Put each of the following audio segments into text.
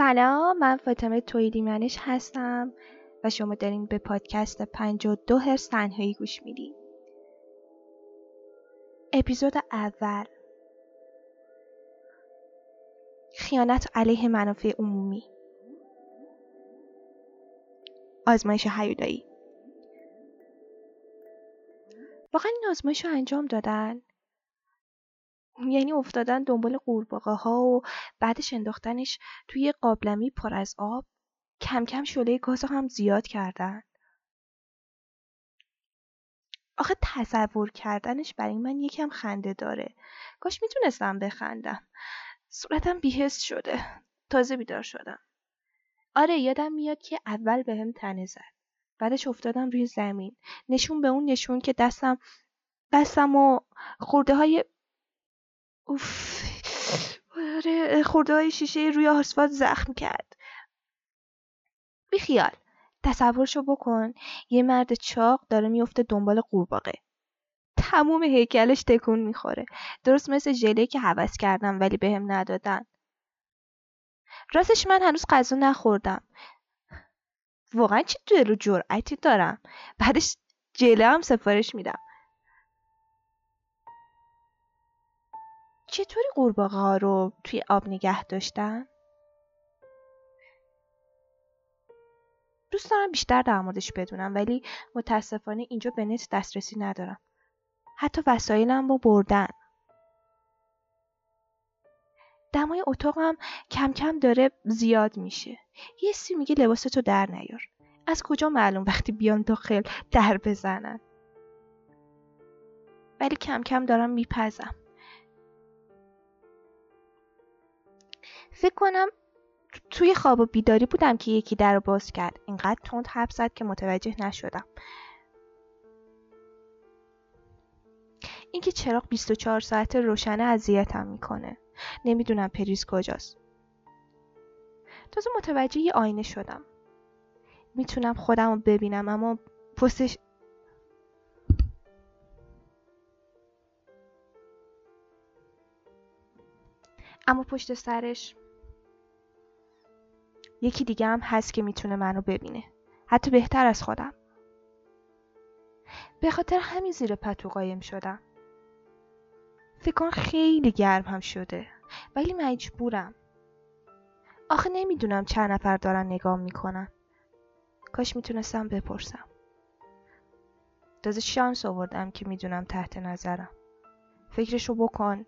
سلام من فاطمه تویدی منش هستم و شما دارین به پادکست 52 هرس تنهایی گوش میدین. اپیزود اول. خیانت علیه منافع عمومی. آزمایش هیولایی واقعا این آزمایش رو انجام دادن؟ یعنی افتادن دنبال قورباغه ها و بعدش انداختنش توی قابلمی پر از آب کم کم شله گاز هم زیاد کردن. آخه تصور کردنش برای من یکم خنده داره. کاش می‌تونستم بخندم. صورتم بیهست شده. تازه بیدار شدم. آره یادم میاد که اول بهم هم تنه زد. بعدش افتادم روی زمین. نشون به اون نشون که دستم دستم و خورده های اوف. آره خورده های شیشه روی آسفالت زخم کرد. بیخیال تصورشو بکن یه مرد چاق داره میفته دنبال قورباغه. تموم هیکلش تکون می‌خوره. درست مثل ژله که حوض کردم ولی بهم ندادن. راستش من هنوز غذا نخوردم. واقعا چه دل و جرأتی دارم؟ بعدش جله هم سفارش میدم. چطوری قورباغه ها رو توی آب نگه داشتن؟ دوست دارم بیشتر در موردش بدونم ولی متاسفانه اینجا به نت دسترسی ندارم. حتی وسایلم رو بردن. دمای اتاقم کم کم داره زیاد میشه. یه سی میگه لباستو در نیار. از کجا معلوم وقتی بیان داخل در بزنن؟ ولی کم کم دارم میپزم. فکر کنم توی خواب و بیداری بودم که یکی در رو باز کرد. اینقدر تند حرف زد که متوجه نشدم. اینکه چراغ 24 ساعت روشنه اذیتم می‌کنه. نمی‌دونم پریز کجاست. تازه متوجه یه آینه شدم. می‌تونم خودم رو ببینم اما پستش اما پشت سرش یکی دیگه هم هست که می‌تونه منو ببینه. حتی بهتر از خودم. به خاطر همین زیر پتو قایم شدم. فکر کن خیلی گرم هم شده. ولی مجبورم. آخه نمی‌دونم چند نفر دارن نگاه می‌کنن. کاش می‌تونستم بپرسم. تازه شانس آوردم که می‌دونم تحت نظرم. فکرشو بکن.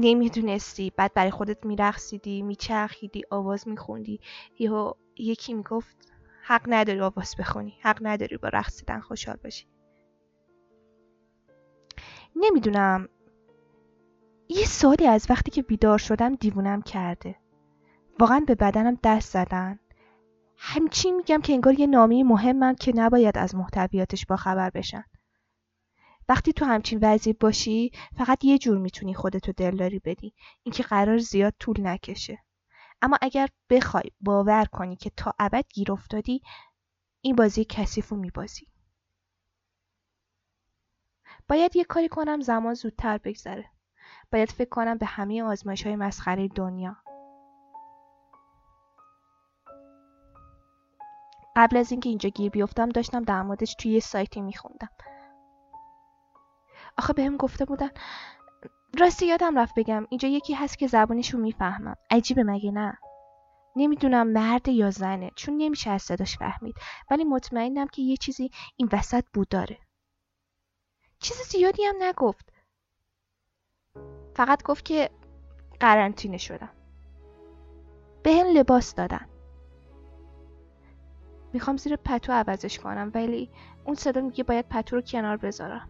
نمی‌دونستی. بعد برای خودت میرقصیدی میچرخیدی آواز میخوندی. یا یکی می‌گفت حق نداری آواز بخونی. حق نداری با رقصیدن خوشحال باشی. نمی‌دونم. یه سالی از وقتی که بیدار شدم دیوونم کرده. واقعا به بدنم دست زدن. همچین میگم که انگار یه نامه مهمم که نباید از محتویاتش با خبر بشن وقتی تو همچین وضعی باشی فقط یه جور می‌تونی خودتو دلداری بدی. اینکه قرار زیاد طول نکشه. اما اگر بخوای باور کنی که تا ابد گیر افتادی این بازی کثیف و میبازی. باید یه کاری کنم زمان زودتر بگذره. باید فکر کنم به همه آزمایش های مسخره دنیا. قبل از اینکه اینجا گیر بیفتم داشتم در موردش توی یه سایتی میخوندم. آخه بهم گفته بودن. راستی یادم رفت بگم اینجا یکی هست که زبانشو می‌فهمم. عجیبه مگه نه؟ نمی‌دونم مرد یا زنه چون نمیشه از صداش فهمید. ولی مطمئنم که یه چیزی این وسط بود داره. چیز زیادی هم نگفت. فقط گفت که قرنطینه شدم. به هم لباس دادن. می‌خوام زیر پتو عوضش کنم ولی اون صدا میگه باید پتو رو کنار بذارم.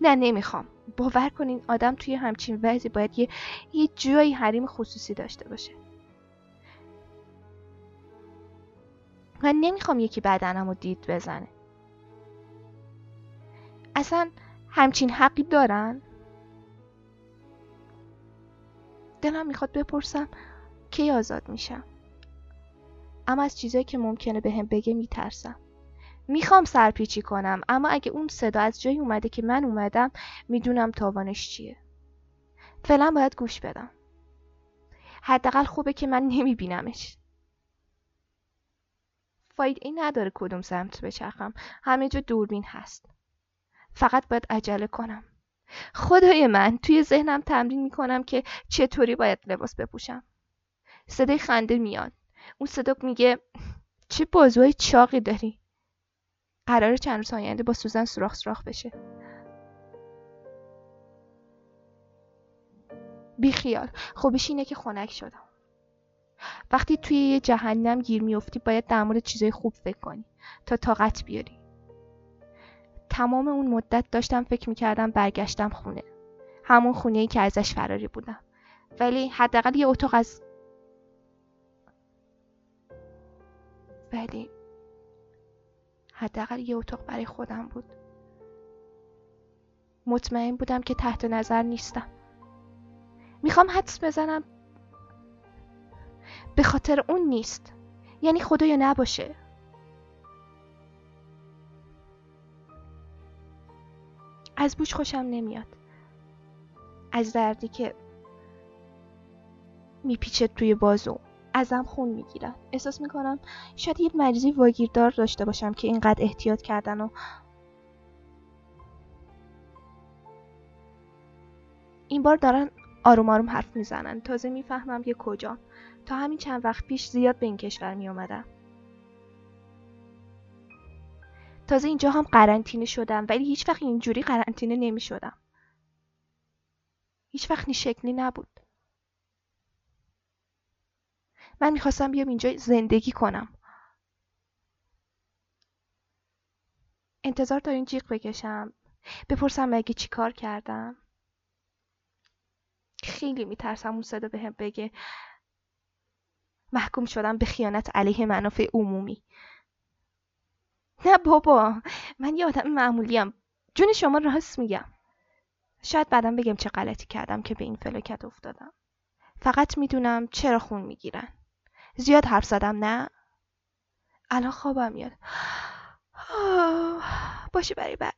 نه نمی‌خوام. باور کنین آدم توی همچین وضعی باید یه, یه جایی حریم خصوصی داشته باشه. من نمی‌خوام یکی بدنم رو دید بزنه. اصلا همچین حقی دارن؟ دلم می‌خواد بپرسم کی آزاد میشم. اما از چیزایی که ممکنه به بگه میترسم. می‌خوام سرپیچی کنم اما اگه اون صدا از جایی اومده که من اومدم می‌دونم تاوانش چیه. فعلا باید گوش بدم. حداقل خوبه که من نمیبینمش. فایده ای نداره کدوم سمت بچرخم. همه جا دوربین هست. فقط باید عجله کنم. خدای من توی ذهنم تمرین می‌کنم که چطوری باید لباس بپوشم. صدای خنده میاد. اون صدا میگه چه بازوهای چاقی داری. قرار چند روز آینده با سوزن سوراخ سوراخ بشه. بیخیال خوبش اینه که خنک شدم. وقتی توی یه جهنم گیر میافتی باید در مورد چیزای خوب فکر کنی تا طاقت بیاری. تمام اون مدت داشتم فکر می‌کردم برگشتم خونه. همون خونه ای که ازش فراری بودم. ولی حداقل یه اتاق از ولی حداقل یه اتاق برای خودم بود. مطمئن بودم که تحت نظر نیستم. می‌خوام حدس بزنم. به خاطر اون نیست. یعنی خدایا نباشه. از بوش خوشم نمیاد. از دردی که میپیچه توی بازو. ازم خون می‌گیرن احساس می‌کنم شاید یه مریضی واگیردار داشته باشم که اینقدر احتیاط کردن و این بار دارن آروم آروم حرف می‌زنن تازه می‌فهمم یه کجا تا همین چند وقت پیش زیاد به این کشور می اومدم. تازه اینجا هم قرنطینه شدم ولی هیچ وقت اینجوری قرنطینه نمی شدم. هیچ وقت این شکلی نبود. من می‌خواستم بیام اینجا زندگی کنم. انتظار تا این جیغ بکشم. بپرسم مگه چی کار کردم. خیلی میترسم اون صدا بهم به بگه محکوم شدم به خیانت علیه منافع عمومی نه بابا من یه آدم معمولیم جون شما راست میگم شاید بعدم بگم چه غلطی کردم که به این فلاکت افتادم فقط می‌دونم چرا خون می‌گیرن زیاد حرف زدم نه؟ الان خوابم میاد. باشه برای بعد.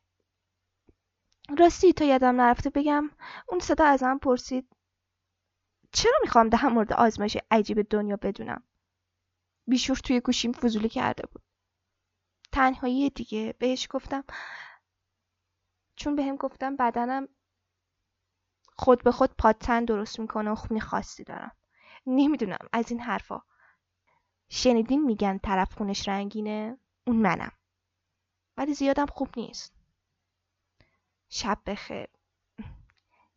راستی تا یادم نرفته بگم اون صدا ازم پرسید چرا می‌خوام در مورد آزمایش عجیب دنیا بدونم؟ بیشور توی گوشیم فضولی کرده بود. تنهایی دیگه بهش گفتم. چون بهم به گفتم بدنم خود به خود پادتن درست می‌کنه و خونی خاصی دارم. نمی‌دونم از این حرفا. شنیدین میگن طرف خونش رنگینه؟ اون منم. ولی زیادم خوب نیست. شب بخیر.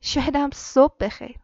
شایدم صبح بخیر.